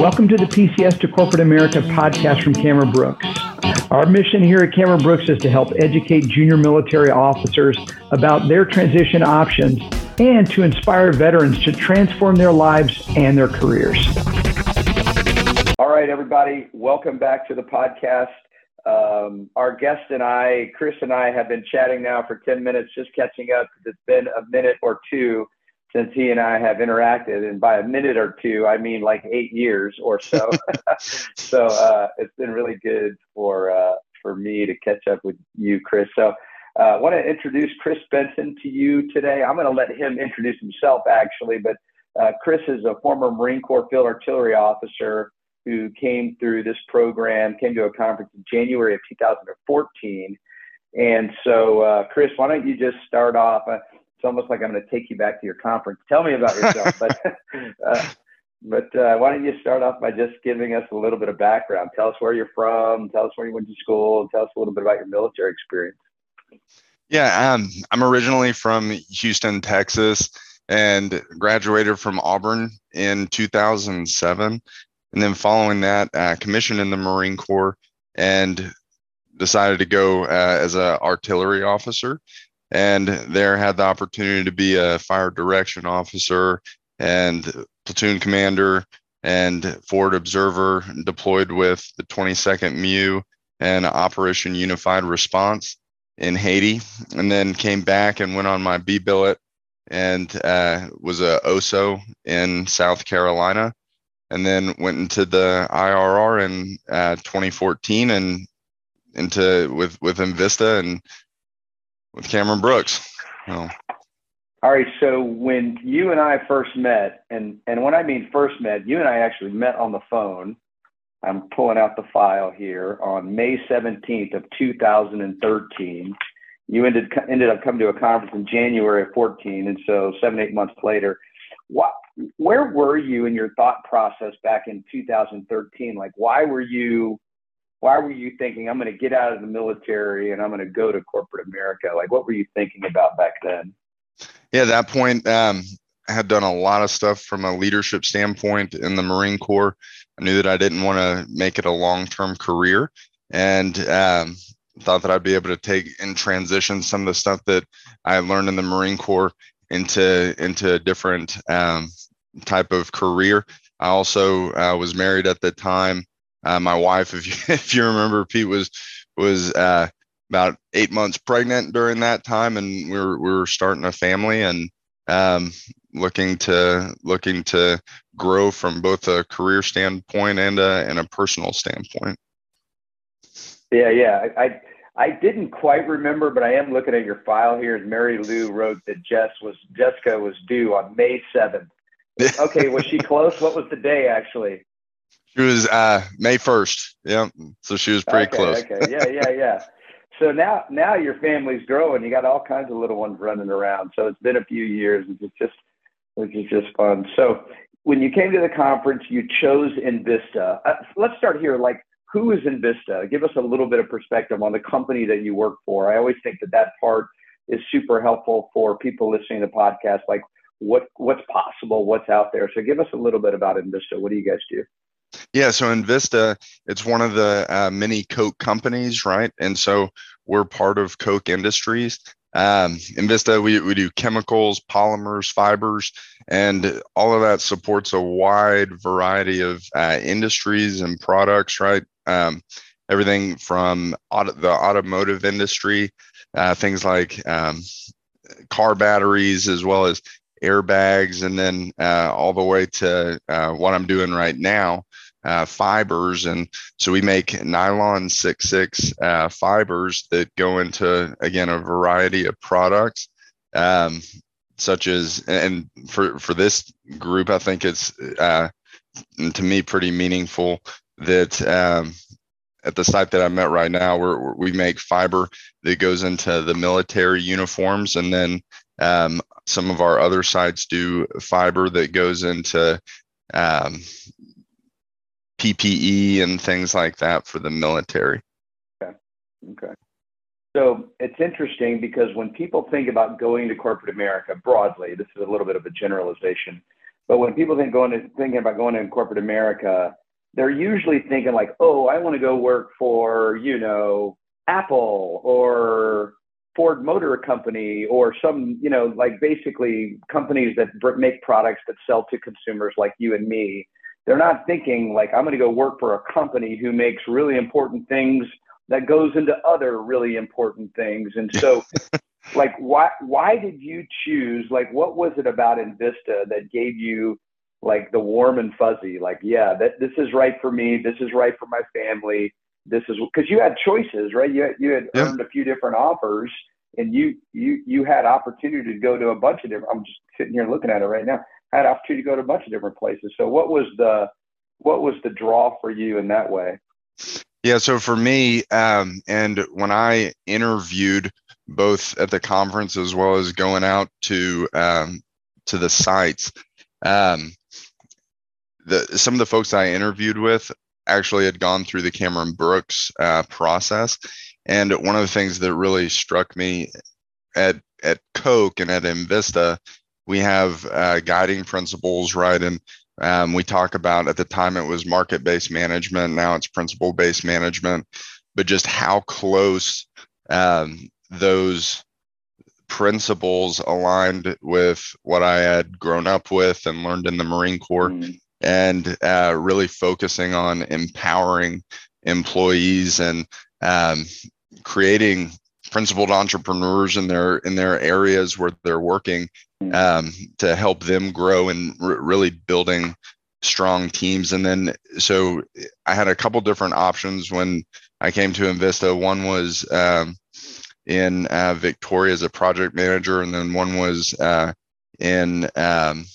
Welcome to the PCS to Corporate America podcast from Cameron Brooks. Our mission here at Cameron Brooks is to help educate junior military officers about their transition options and to inspire veterans to transform their lives and their careers. All right, everybody, welcome back to the podcast. Um, our guest and I, Chris and I, have been chatting now for 10 minutes, just catching up. It's been a minute or two since he and I have interacted, and by a minute or two, I mean like eight years or so. so uh, it's been really good for uh, for me to catch up with you, Chris. So uh, I want to introduce Chris Benson to you today. I'm going to let him introduce himself actually, but uh, Chris is a former Marine Corps Field Artillery officer who came through this program, came to a conference in January of 2014. And so, uh, Chris, why don't you just start off? It's almost like I'm going to take you back to your conference. Tell me about yourself, but uh, but uh, why don't you start off by just giving us a little bit of background? Tell us where you're from. Tell us where you went to school. Tell us a little bit about your military experience. Yeah, um, I'm originally from Houston, Texas, and graduated from Auburn in 2007. And then following that, uh, commissioned in the Marine Corps and decided to go uh, as an artillery officer and there had the opportunity to be a fire direction officer and platoon commander and forward observer deployed with the 22nd MEU and Operation Unified Response in Haiti, and then came back and went on my B billet and uh, was a OSO in South Carolina, and then went into the IRR in uh, 2014 and into with with Invista and with Cameron Brooks. All right. So when you and I first met, and and when I mean first met, you and I actually met on the phone. I'm pulling out the file here on May 17th of 2013. You ended ended up coming to a conference in January of 14, and so seven eight months later, what where were you in your thought process back in 2013? Like, why were you why were you thinking I'm going to get out of the military and I'm going to go to corporate America? Like, what were you thinking about back then? Yeah, at that point, um, I had done a lot of stuff from a leadership standpoint in the Marine Corps. I knew that I didn't want to make it a long-term career, and um, thought that I'd be able to take and transition some of the stuff that I learned in the Marine Corps into into a different um, type of career. I also uh, was married at the time uh, my wife, if you if you remember, Pete was was uh, about eight months pregnant during that time, and we were we were starting a family and um, looking to looking to grow from both a career standpoint and a and a personal standpoint. Yeah, yeah, I, I I didn't quite remember, but I am looking at your file here. And Mary Lou wrote that Jess was Jessica was due on May seventh. okay, was she close? What was the day actually? She was uh, May first. Yeah, so she was pretty okay, close. Okay, yeah, yeah, yeah. So now, now your family's growing. You got all kinds of little ones running around. So it's been a few years, which is just, which is just fun. So when you came to the conference, you chose Invista. Uh, let's start here. Like, who is Invista? Give us a little bit of perspective on the company that you work for. I always think that that part is super helpful for people listening to podcasts. Like, what what's possible, what's out there. So give us a little bit about Invista. What do you guys do? Yeah, so Invista, it's one of the uh, many Koch companies, right? And so we're part of Koch Industries. Um, Invista, we, we do chemicals, polymers, fibers, and all of that supports a wide variety of uh, industries and products, right? Um, everything from auto, the automotive industry, uh, things like um, car batteries, as well as airbags, and then uh, all the way to uh, what I'm doing right now, uh, fibers. And so we make nylon 6-6 uh, fibers that go into, again, a variety of products. Um, such as and for for this group i think it's uh, to me pretty meaningful that um, at the site that i'm at right now where we make fiber that goes into the military uniforms and then um, some of our other sites do fiber that goes into um, PPE and things like that for the military. Okay. Okay. So it's interesting because when people think about going to corporate America broadly, this is a little bit of a generalization, But when people think going to thinking about going in corporate America, they're usually thinking like, oh, I want to go work for, you know, Apple or Ford Motor Company or some, you know, like basically companies that make products that sell to consumers like you and me. They're not thinking like I'm going to go work for a company who makes really important things that goes into other really important things. And so like why why did you choose like what was it about Invista that gave you like the warm and fuzzy like yeah that this is right for me this is right for my family this is because you had choices right you had, you had yep. earned a few different offers and you you you had opportunity to go to a bunch of different i'm just sitting here looking at it right now had opportunity to go to a bunch of different places. So what was the what was the draw for you in that way? Yeah so for me um and when i interviewed both at the conference as well as going out to um to the sites um the some of the folks I interviewed with actually had gone through the Cameron Brooks uh, process, and one of the things that really struck me at at Koch and at Invista, we have uh, guiding principles, right? And um, we talk about at the time it was market based management, now it's principle based management, but just how close um, those principles aligned with what I had grown up with and learned in the Marine Corps. Mm and uh, really focusing on empowering employees and um, creating principled entrepreneurs in their in their areas where they're working. Um, to help them grow and r- really building strong teams. And then so i had a couple different options when i came to Invista. One was um, in uh, victoria as a project manager and then one was uh, in um,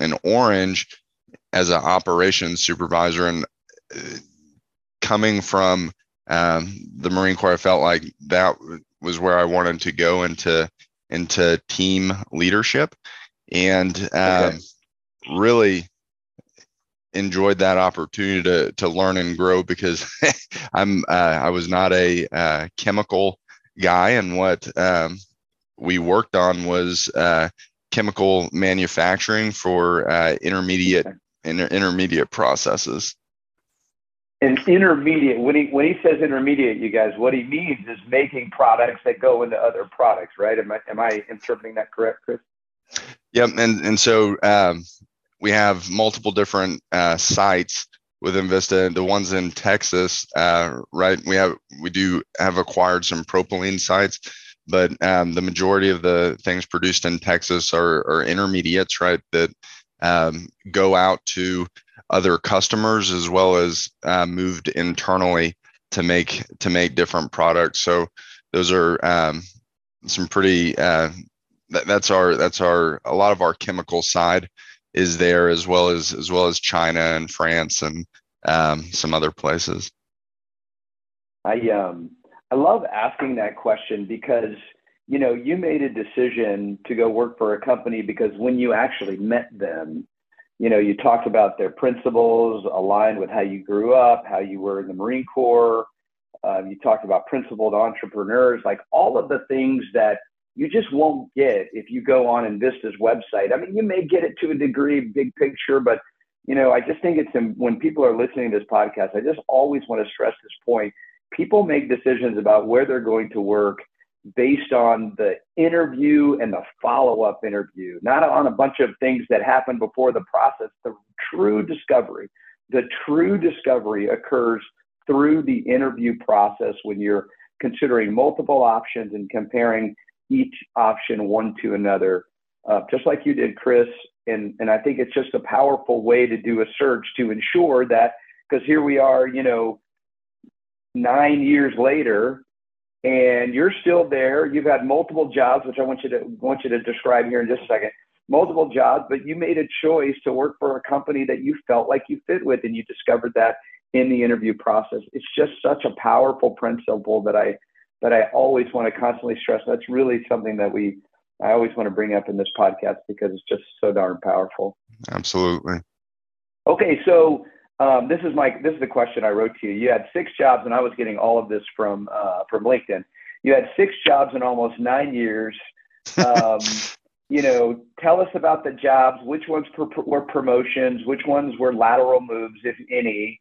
in orange as an operations supervisor. And uh, coming from um, the Marine Corps, I felt like that was where I wanted to go into into team leadership, and um, okay. really enjoyed that opportunity to to learn and grow because I'm uh, I was not a uh, chemical guy, and what um, we worked on was uh, chemical manufacturing for uh, intermediate inter- intermediate processes. And intermediate, when he when he says intermediate, you guys, what he means is making products that go into other products, right? Am I am I interpreting that correct, Chris? Yep, and and so um, we have multiple different uh, sites with Invista. The ones in Texas, uh, right? We have we do have acquired some propylene sites, but um, the majority of the things produced in Texas are, are intermediates, right? That um, go out to other customers as well as uh, moved internally to make to make different products. So those are um, some pretty. Uh, that, that's our that's our a lot of our chemical side is there as well as as well as China and France and um, some other places. I um I love asking that question because you know, you made a decision to go work for a company because when you actually met them, you know, you talked about their principles aligned with how you grew up, how you were in the Marine Corps. Um, you talked about principled entrepreneurs, like all of the things that you just won't get if you go on Invista's website. I mean, you may get it to a degree, big picture, but you know, I just think it's when people are listening to this podcast, I just always want to stress this point. People make decisions about where they're going to work based on the interview and the follow up interview, not on a bunch of things that happened before the process. The true discovery, the true discovery occurs through the interview process when you're considering multiple options and comparing each option one to another, uh, just like you did, Chris. And, and I think it's just a powerful way to do a search to ensure that, because here we are, you know, nine years later, and you're still there. You've had multiple jobs, which I want you to want you to describe here in just a second. Multiple jobs, but you made a choice to work for a company that you felt like you fit with, and you discovered that in the interview process. It's just such a powerful principle that I that I always want to constantly stress. That's really something that we I always want to bring up in this podcast because it's just so darn powerful. Absolutely. Okay, so um, this is my this is the question I wrote to you. You had six jobs, and I was getting all of this from uh, from LinkedIn. You had six jobs in almost nine years. Um, you know, tell us about the jobs. Which ones were promotions? Which ones were lateral moves, if any?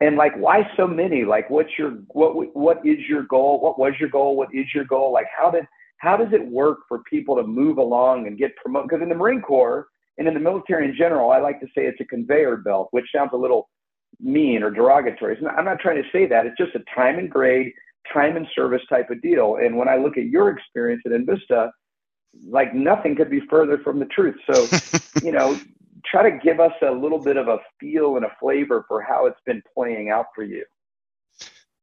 And like, why so many? Like, what's your what? What is your goal? What was your goal? What is your goal? Like, how did how does it work for people to move along and get promoted? Because in the Marine Corps and in the military in general, I like to say it's a conveyor belt, which sounds a little mean or derogatory. Not, I'm not trying to say that. It's just a time and grade, time and service type of deal. And when I look at your experience at Invista, like nothing could be further from the truth. So, you know, try to give us a little bit of a feel and a flavor for how it's been playing out for you.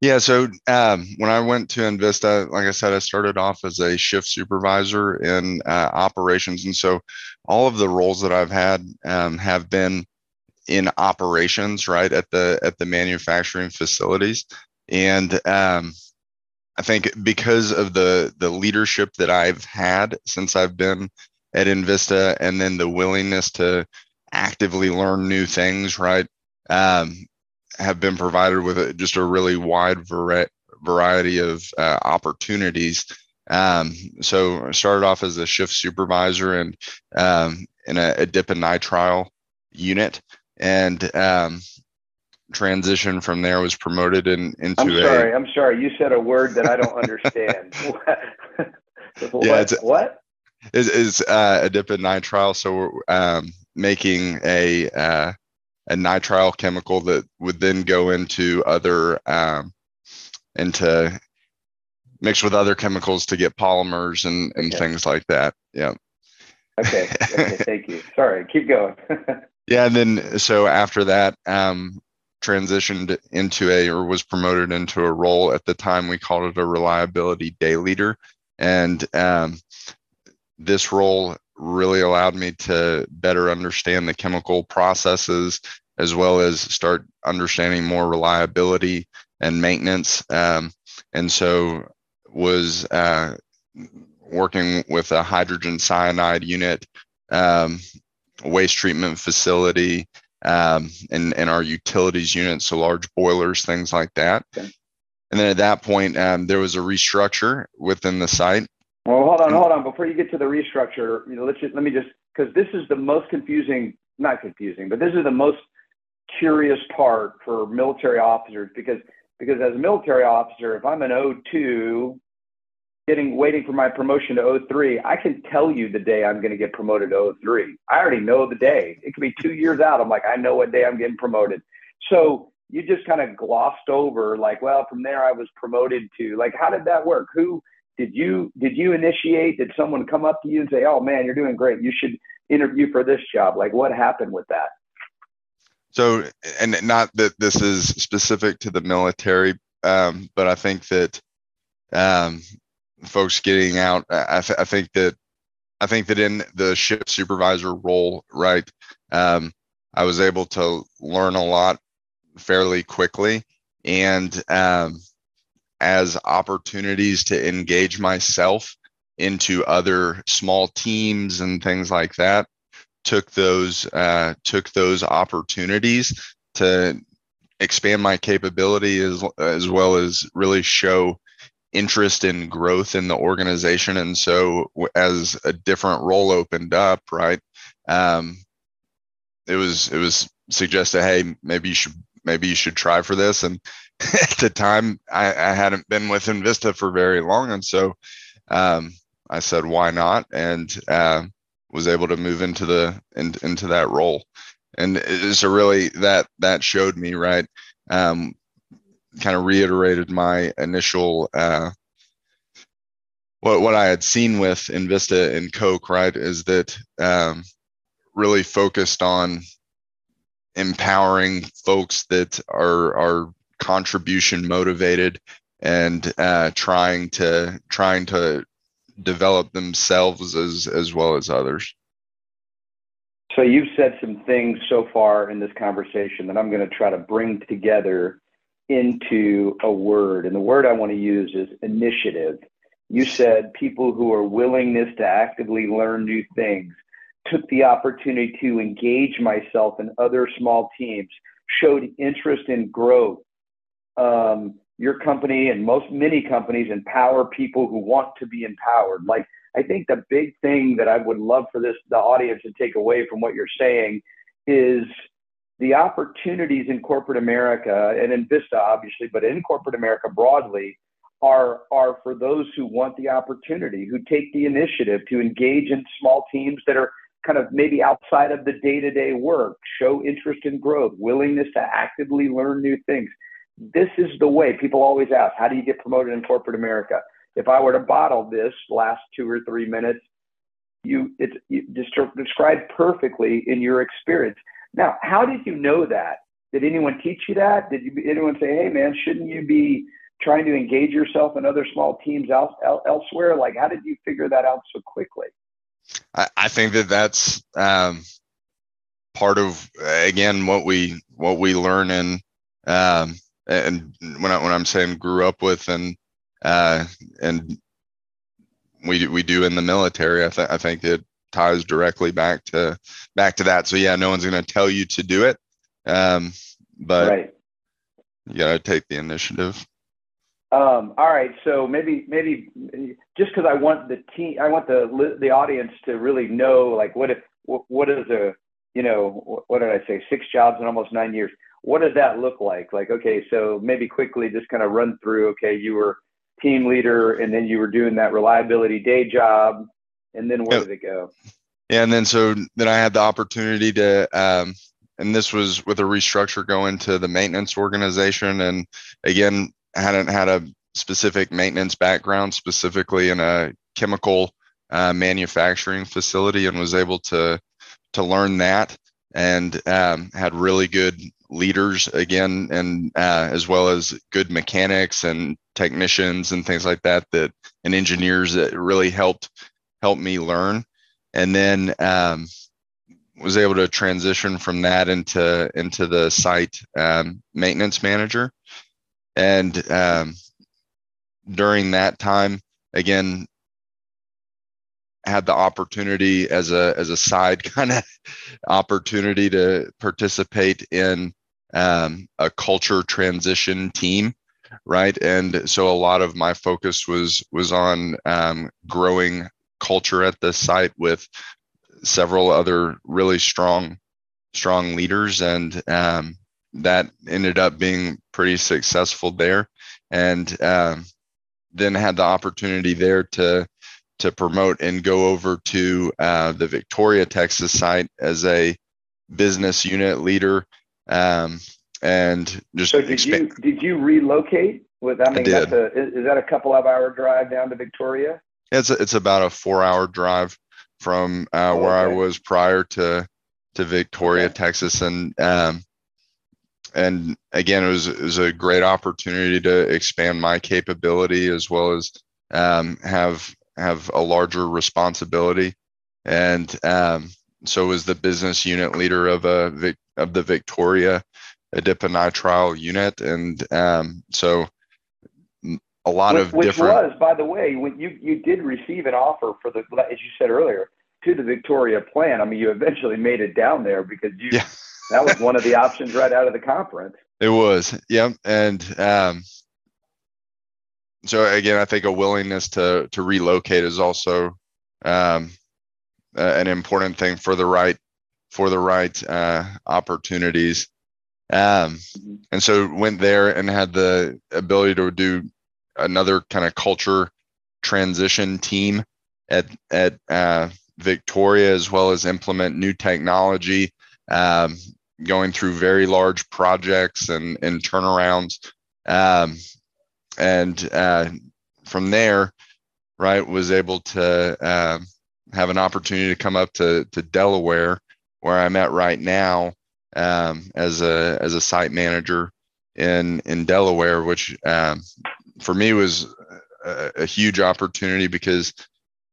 Yeah, so um, when I went to Invista, like I said, I started off as a shift supervisor in uh, operations, and so all of the roles that I've had um, have been in operations, right at the at the manufacturing facilities, and um, I think because of the the leadership that I've had since I've been at Invista, and then the willingness to actively learn new things, right? Um, have been provided with a, just a really wide vari- variety of uh, opportunities. Um, so I started off as a shift supervisor and um, in a, adiponitrile unit, and um, transition from there was promoted in, into I'm sorry, i am sorry. You said a word that I don't understand. what? Yeah, it's, what? Is is uh, adiponitrile? So we're um, making a uh, a nitrile chemical that would then go into other um, into mixed with other chemicals to get polymers and, and okay. things like that. Yeah. Okay. okay. Thank you. Sorry. Keep going. yeah. And then so after that, um, transitioned into a or was promoted into a role at the time we called it a reliability day leader and um, this role really allowed me to better understand the chemical processes as well as start understanding more reliability and maintenance. Um, and so was uh, working with a hydrogen cyanide unit, um, waste treatment facility, um, and, and our utilities units, so large boilers, things like that. Okay. And then at that point, um, there was a restructure within the site. Well, hold on, hold on. Before you get to the restructure, you know, let's just let me just because this is the most confusing, not confusing, but this is the most curious part for military officers because because as a military officer, if I'm an O2 getting waiting for my promotion to O3, I can tell you the day I'm going to get promoted to O3. I already know the day. It could be two years out. I'm like, I know what day I'm getting promoted. So you just kind of glossed over like, well, from there I was promoted to like, how did that work? Who did you did you initiate? Did someone come up to you and say, oh man, you're doing great. You should interview for this job. Like, what happened with that? So, and not that this is specific to the military, um, but I think that um, folks getting out, I, th- I, think that I think that in the shift supervisor role, right, um, I was able to learn a lot fairly quickly, and um, as opportunities to engage myself into other small teams and things like that took those uh, took those opportunities to expand my capability as as well as really show interest in growth in the organization. And so as a different role opened up right um, it was it was suggested hey maybe you should maybe you should try for this. And at the time I, I hadn't been with Invista for very long. And so um, I said why not? And uh, was able to move into the in, into that role. And it's a really that that showed me right um, kind of reiterated my initial uh, what what I had seen with Invista and Koch, right is that um, really focused on empowering folks that are are contribution motivated and uh, trying to trying to develop themselves as as well as others. So you've said some things so far in this conversation that I'm going to try to bring together into a word, and the word I want to use is initiative. You said people who are willingness to actively learn new things took the opportunity to engage myself in other small teams, showed interest in growth, um, your company and most many companies empower people who want to be empowered. Like I think the big thing that I would love for this the audience to take away from what you're saying is the opportunities in corporate America and in Vista obviously, but in corporate America broadly are are for those who want the opportunity, who take the initiative to engage in small teams that are kind of maybe outside of the day-to-day work, show interest in growth, willingness to actively learn new things. This is the way people always ask, how do you get promoted in corporate America? If I were to bottle this last two or three minutes, you it's you described perfectly in your experience. Now, how did you know that? Did anyone teach you that? Did you, anyone say, "Hey, man, shouldn't you be trying to engage yourself in other small teams else, elsewhere? Like, how did you figure that out so quickly? I, I think that that's um, part of again what we what we learn in um, and when I when I'm saying grew up with and uh, and we we do in the military. I, th- I think it ties directly back to back to that. So yeah, no one's going to tell you to do it, um, but right. you got to take the initiative. Um, all right, so maybe maybe just because I want the team, I want the the audience to really know like what if what is a you know what did I say six jobs in almost nine years? What does that look like? Like okay, so maybe quickly just kind of run through. Okay, you were team leader, and then you were doing that reliability day job, and then where yep. did it go? Yeah, and then so then I had the opportunity to um, and this was with a restructure going to the maintenance organization and again hadn't had a specific maintenance background, specifically in a chemical uh, manufacturing facility, and was able to to learn that and um, had really good leaders again, and uh, as well as good mechanics and technicians and things like that that and engineers that really helped helped me learn, and then um, was able to transition from that into into the site um, maintenance manager. And um, during that time, again, had the opportunity as a as a side kind of opportunity to participate in um, a culture transition team right? And so a lot of my focus was was on um, growing culture at the site with several other really strong strong leaders and um, that ended up being pretty successful there, and um, then had the opportunity there to to promote and go over to uh, the Victoria, Texas site as a business unit leader, um, and just. So did you did you relocate? With I mean, I that's a, is that a couple of hour drive down to Victoria? It's a, it's about a four hour drive from uh, oh, where okay. I was prior to to Victoria, okay. Texas, and um, and again, it was, it was a great opportunity to expand my capability as well as um, have have a larger responsibility. And um, so was the business unit leader of a of the Victoria adiponitrile unit, and um, so a lot which, of which different. was, by the way, when you you did receive an offer for the, as you said earlier, to the Victoria plan. I mean, you eventually made it down there because you. Yeah that was one of the options right out of the conference. It was, yep. And um, so again, I think a willingness to to relocate is also um, an important thing for the right for the right uh, opportunities. Um, mm-hmm. and so went there and had the ability to do another kind of culture transition team at at uh, Victoria, as well as implement new technology um, going through very large projects and, and turnarounds. Um, and uh, from there, right, was able to uh, have an opportunity to come up to, to Delaware, where I'm at right now um, as a as a site manager in in Delaware, which um, for me was a, a, huge opportunity because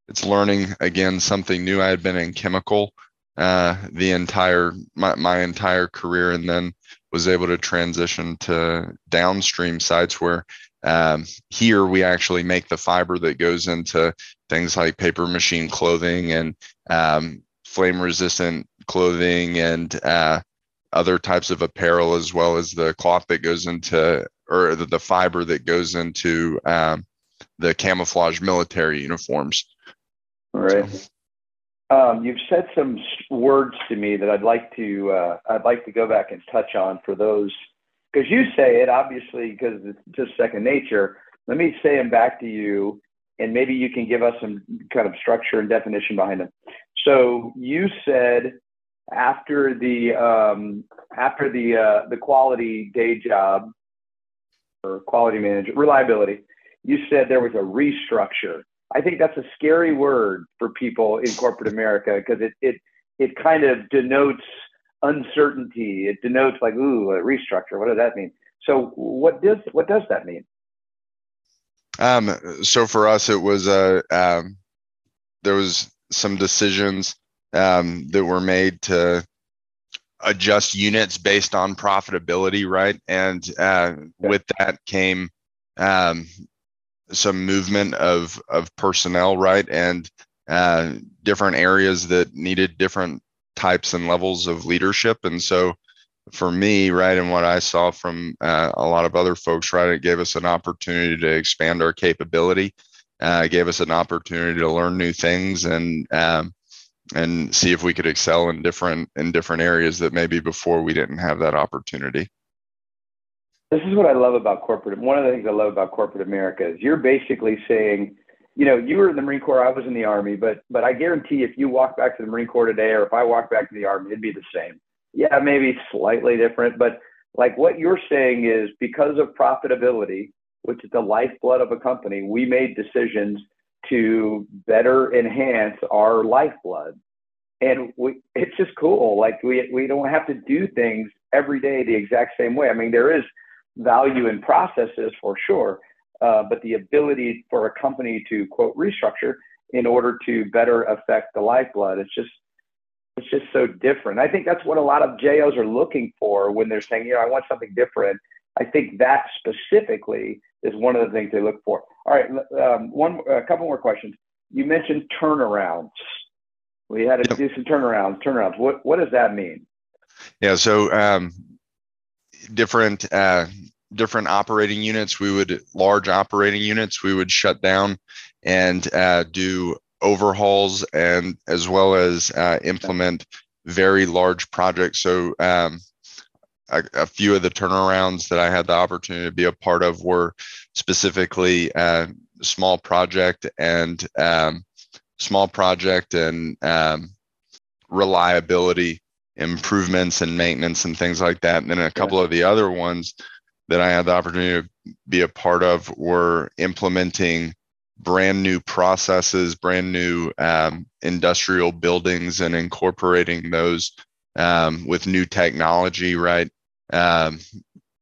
it's learning again something new. I had been in chemical uh, the entire my, my entire career and then was able to transition to downstream sites where um, here we actually make the fiber that goes into things like paper machine clothing and um, flame resistant clothing and uh, other types of apparel as well as the cloth that goes into or the, the fiber that goes into um, the camouflage military uniforms. All right. So. Um, you've said some words to me that I'd like to uh, I'd like to go back and touch on for those because you say it obviously because it's just second nature. Let me say them back to you, and maybe you can give us some kind of structure and definition behind them. So you said after the um, after the uh, the quality day job or quality manager reliability, you said there was a restructure. I think that's a scary word for people in corporate America because it it it kind of denotes uncertainty. It denotes like, ooh, a restructure. What does that mean? So what does what does that mean? Um, so for us, it was a uh, um, there was some decisions um, that were made to adjust units based on profitability, right? And uh, okay. with that came um, some movement of of personnel, right, and uh, different areas that needed different types and levels of leadership. And so, for me, right, and what I saw from uh, a lot of other folks, right, it gave us an opportunity to expand our capability. Uh, gave us an opportunity to learn new things and um, and see if we could excel in different in different areas that maybe before we didn't have that opportunity. This is what I love about corporate. One of the things I love about corporate America is you're basically saying, you know, you were in the Marine Corps, I was in the Army, but but I guarantee if you walk back to the Marine Corps today, or if I walk back to the Army, it'd be the same. Yeah, maybe slightly different, but like what you're saying is because of profitability, which is the lifeblood of a company, we made decisions to better enhance our lifeblood. And we, it's just cool. Like we, we don't have to do things every day the exact same way. I mean, there is value in processes for sure, uh, but the ability for a company to quote restructure in order to better affect the lifeblood, it's just, it's just so different. I think that's what a lot of JOs are looking for when they're saying, you know, I want something different. I think that specifically is one of the things they look for. All right, um, one, a couple more questions. You mentioned turnarounds. We had to yep. do some turnarounds. Turnarounds. What what does that mean? Yeah. So um, different uh, different operating units. We would large operating units. We would shut down and uh, do overhauls and as well as uh, implement very large projects. So um, a, a, few of the turnarounds that I had the opportunity to be a part of were specifically uh, small project and um, small project and um, reliability improvements and maintenance and things like that. And then a couple of the other ones that I had the opportunity to be a part of were implementing brand new processes, brand new um, industrial buildings, and incorporating those um, with new technology, right? Um,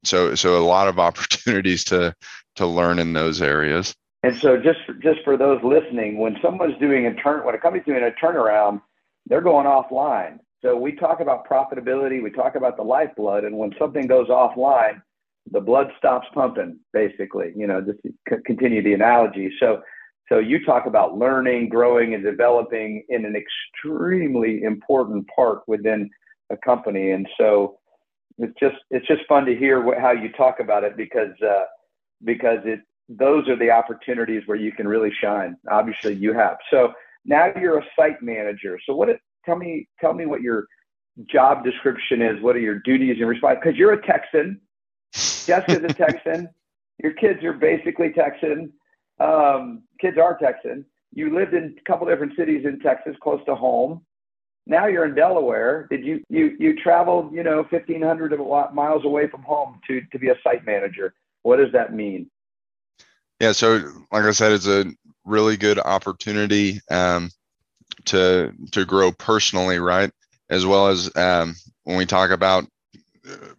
so, so a lot of opportunities to to learn in those areas. And so, just just for those listening, when someone's doing a turn, when a company's doing a turnaround, they're going offline. So we talk about profitability, we talk about the lifeblood, and when something goes offline, the blood stops pumping. Basically, you know, just to continue the analogy. So, so you talk about learning, growing, and developing in an extremely important part within a company, and so it's just it's just fun to hear what, how you talk about it because uh, because it those are the opportunities where you can really shine. Obviously, you have. So now you're a site manager. So what? Tell me tell me what your job description is. What are your duties and responsibilities? Because you're a Texan. Jessica's a Texan. Your kids are basically Texan. Um, kids are Texan. You lived in a couple different cities in Texas, close to home. Now you're in Delaware. Did you you you traveled you know 1,500 miles away from home to to be a site manager? What does that mean? Yeah, so like I said, it's a really good opportunity um, to to grow personally, right? As well as um, when we talk about,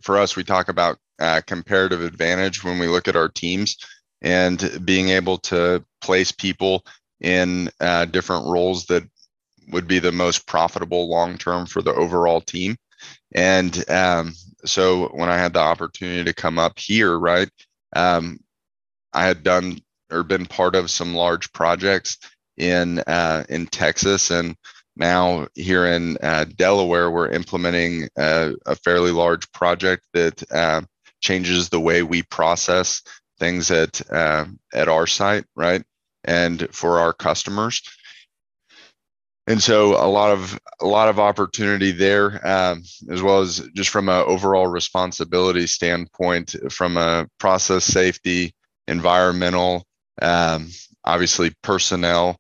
for us, we talk about uh, comparative advantage when we look at our teams and being able to place people in uh, different roles that would be the most profitable long term for the overall team. And um, so when I had the opportunity to come up here, right, um, I had done or been part of some large projects in uh, in Texas, and now here in uh, Delaware, we're implementing a, fairly large project that uh, changes the way we process things at uh, at our site, right? And for our customers. And so a lot of a lot of opportunity there, um, as well as just from an overall responsibility standpoint, from a process safety, environmental, um, obviously personnel,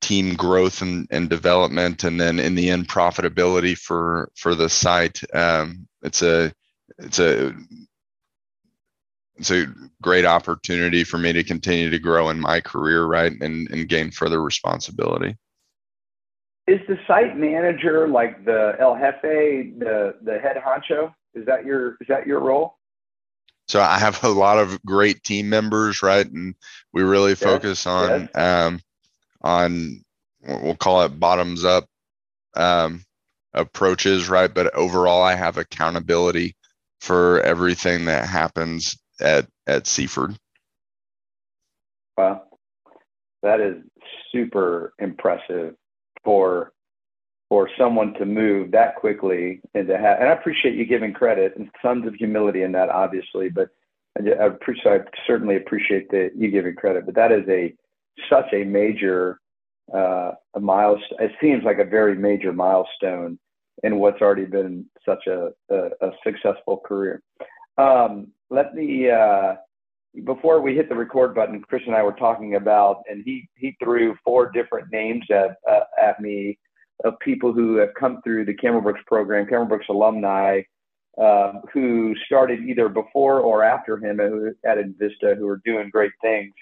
team growth and, and development, and then in the end profitability for for the site. Um, it's a it's a it's a great opportunity for me to continue to grow in my career, right, and and gain further responsibility. Is the site manager like the El Jefe, the the head honcho? Is that your is that your role? So I have a lot of great team members, right, and we really yes, focus on yes. um, on we'll call it bottoms up um, approaches, right? But overall, I have accountability for everything that happens at at Seaford. Wow, that is super impressive for for someone to move that quickly and to have. And I appreciate you giving credit and tons of humility in that, obviously. But I, I appreciate, I certainly appreciate that you giving credit. But that is a such a major uh, a milestone. It seems like a very major milestone in what's already been such a, a, a successful career. Um, let me, uh, before we hit the record button, Chris and I were talking about, and he, he threw four different names at, uh, at me of people who have come through the Cameron Brooks program, Cameron Brooks alumni, uh, who started either before or after him at Invista, who are doing great things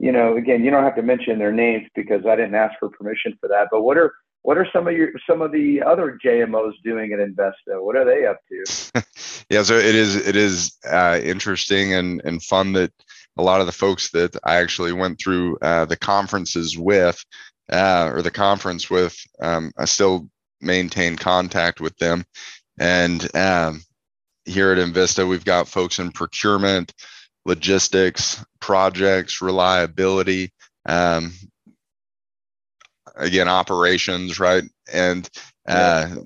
you know, again, you don't have to mention their names because I didn't ask for permission for that. But what are what are some of your some of the other JMOs doing at Invista? What are they up to? yeah, so it is it is uh, interesting and and fun that a lot of the folks that I actually went through uh, the conferences with uh, or the conference with, um, I still maintain contact with them. And um, here at Invista, we've got folks in procurement, logistics, projects, reliability, um, again, operations, right? And uh,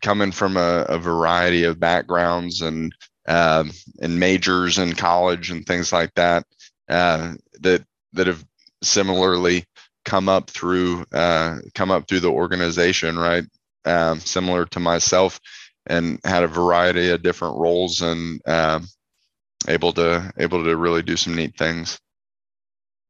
coming from a, a, variety of backgrounds and um, and majors in college and things like that uh, that that have similarly come up through uh, come up through the organization, right? Um, similar to myself, and had a variety of different roles and um, able to able to really do some neat things.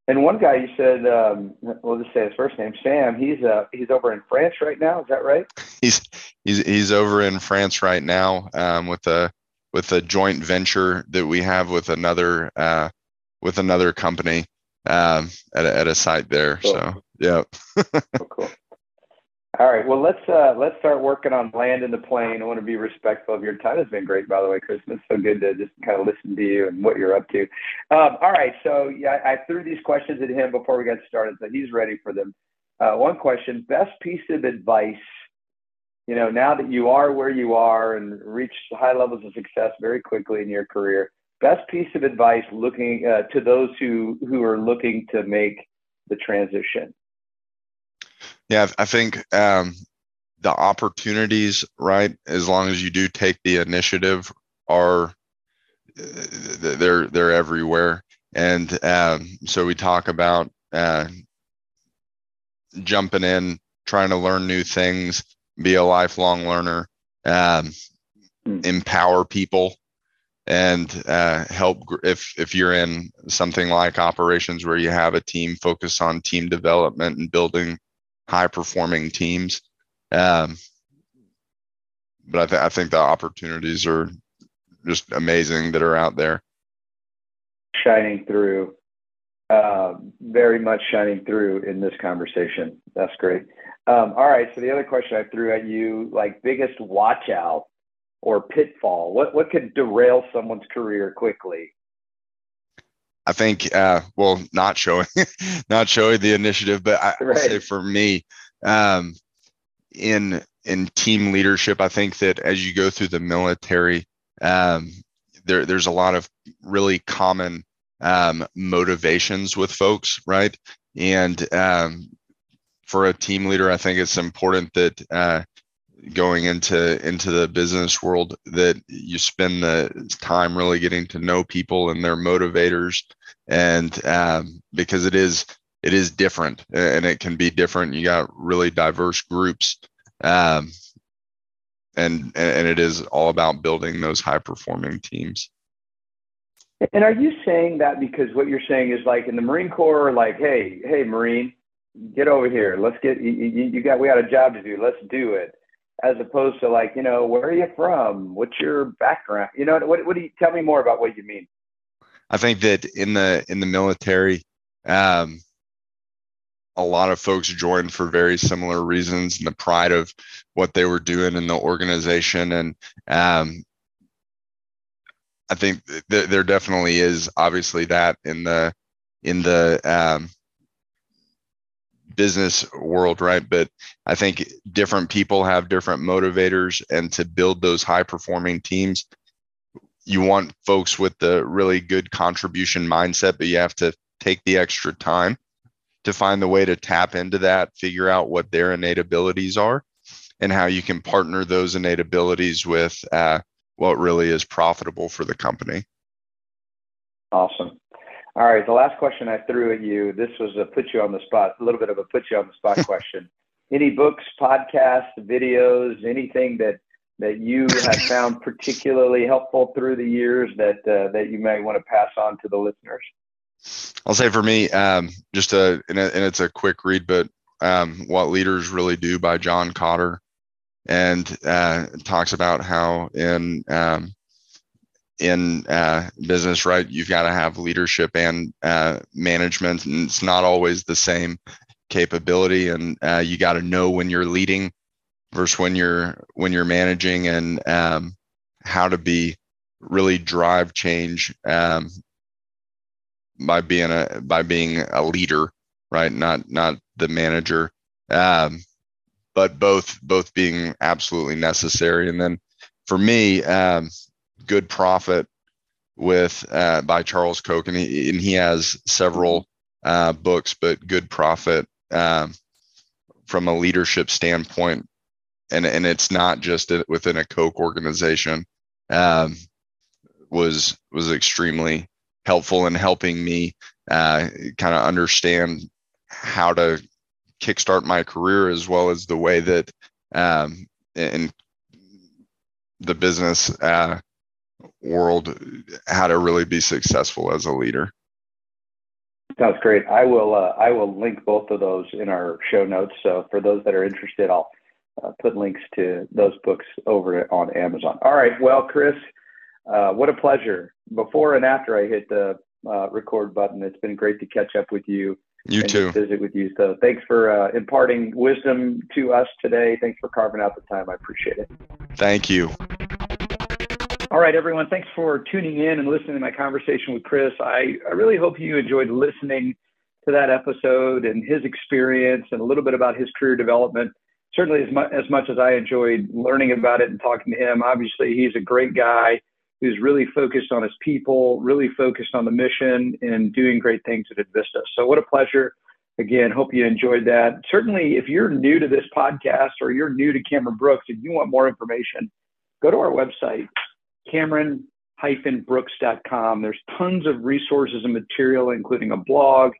And one guy you said, um, we'll just say his first name, Sam. He's uh, he's over in France right now. Is that right? He's he's he's over in France right now um, with a with a joint venture that we have with another uh, with another company um, at a, at a site there. Cool. So yeah. oh, cool. All right. Well, let's uh, let's start working on landing the plane. I want to be respectful of your time. It's been great, by the way, Chris. It's so good to just kind of listen to you and what you're up to. Um, all right. So yeah, I threw these questions at him before we got started, so he's ready for them. Uh, one question: Best piece of advice. You know, now that you are where you are and reached high levels of success very quickly in your career, best piece of advice looking uh, to those who who are looking to make the transition. Yeah, I think um, the opportunities, right, as long as you do take the initiative, are they're they're everywhere. And um, so we talk about uh, jumping in, trying to learn new things, be a lifelong learner, um, mm. empower people, and uh, help if if you're in something like operations where you have a team focus on team development and building high performing teams. Um, but I, th- I think the opportunities are just amazing that are out there. Shining through, uh, very much shining through in this conversation. That's great. Um, all right. So the other question I threw at you, like biggest watch out or pitfall, what what could derail someone's career quickly? I think, uh, well, not showing, not showing the initiative, but I right. say for me, um, in in team leadership, I think that as you go through the military, um, there there's a lot of really common um, motivations with folks, right? And um, for a team leader, I think it's important that uh, going into into the business world that you spend the time really getting to know people and their motivators. And um, because it is it is different and it can be different. You got really diverse groups um, and and it is all about building those high performing teams. And are you saying that because what you're saying is like in the marine corps like hey hey marine get over here. Let's get you, you got we got a job to do. Let's do it as opposed to like, you know, where are you from? What's your background? You know, what, what do you tell me more about what you mean? I think that in the in the military, um, a lot of folks joined for very similar reasons and the pride of what they were doing in the organization. And um, I think th- there definitely is obviously that in the in the um, business world, right? But I think different people have different motivators, and to build those high performing teams, you want folks with the really good contribution mindset, but you have to take the extra time to find the way to tap into that, figure out what their innate abilities are, and how you can partner those innate abilities with uh, what really is profitable for the company. Awesome. All right, the last question I threw at you. This was a put you on the spot, a little bit of a put you on the spot question. Any books, podcasts, videos, anything that that you have found particularly helpful through the years that uh, that you may want to pass on to the listeners? I'll say for me, um, just a and, a and, it's a quick read, but um, "What Leaders Really Do" by John Kotter, and uh, talks about how in um, in uh, business, right? You've got to have leadership and uh, management, and it's not always the same capability. And uh, you got to know when you're leading versus when you're when you're managing, and um, how to be really drive change um, by being a by being a leader, right? Not not the manager, um, but both both being absolutely necessary. And then for me, um, Good Profit with uh, by Charles Koch, and he, and he has several uh, books, but Good Profit um, from a leadership standpoint, and and it's not just within a Koch organization, um, was was extremely helpful in helping me uh, kind of understand how to kickstart my career as well as the way that um, in the business uh, world how to really be successful as a leader. Sounds great. I will uh, I will link both of those in our show notes. So for those that are interested, I'll uh, put links to those books over on Amazon. All right. Well, Chris, uh, what a pleasure. Before and after I hit the uh, record button, it's been great to catch up with you. You too. Visit with you. So thanks for uh, imparting wisdom to us today. Thanks for carving out the time. I appreciate it. Thank you. All right, everyone. Thanks for tuning in and listening to my conversation with Chris. I, I really hope you enjoyed listening to that episode and his experience and a little bit about his career development. Certainly, as, mu- as much as I enjoyed learning about it and talking to him, obviously, he's a great guy who's really focused on his people, really focused on the mission, and doing great things at Invista. So, what a pleasure. Again, hope you enjoyed that. Certainly, if you're new to this podcast or you're new to Cameron Brooks and you want more information, go to our website, cameron-brooks.com. There's tons of resources and material, including a blog,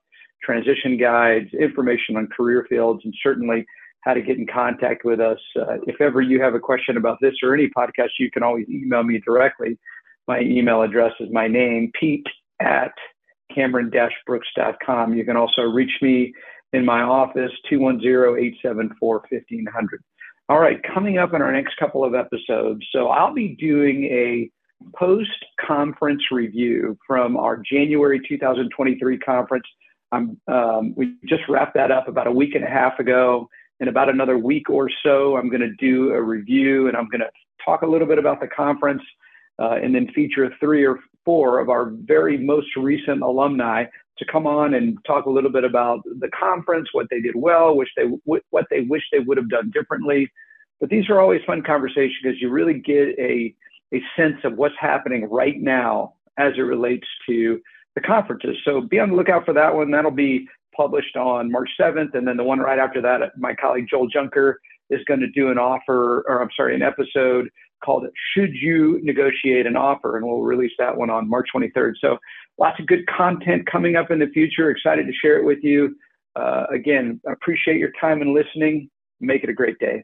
transition guides, information on career fields, and certainly how to get in contact with us. Uh, if ever you have a question about this or any podcast, you can always email me directly. My email address is my name, Pete at cameron-brooks.com. You can also reach me in my office, 210-874-1500. All right, coming up in our next couple of episodes. So I'll be doing a post conference review from our January 2023 conference. Um, we just wrapped that up about a week and a half ago. In about another week or so, I'm going to do a review and I'm going to talk a little bit about the conference uh, and then feature three or four of our very most recent alumni to come on and talk a little bit about the conference, what they did well, which they what they wish they would have done differently. But these are always fun conversations because you really get a a sense of what's happening right now as it relates to the conferences. So be on the lookout for that one. That'll be published on March 7th, and then the one right after that, my colleague Joel Junker is going to do an offer, or I'm sorry, an episode called it Should You Negotiate an Offer? And we'll release that one on March 23rd. So lots of good content coming up in the future. Excited to share it with you. Uh, again, appreciate your time and listening. Make it a great day.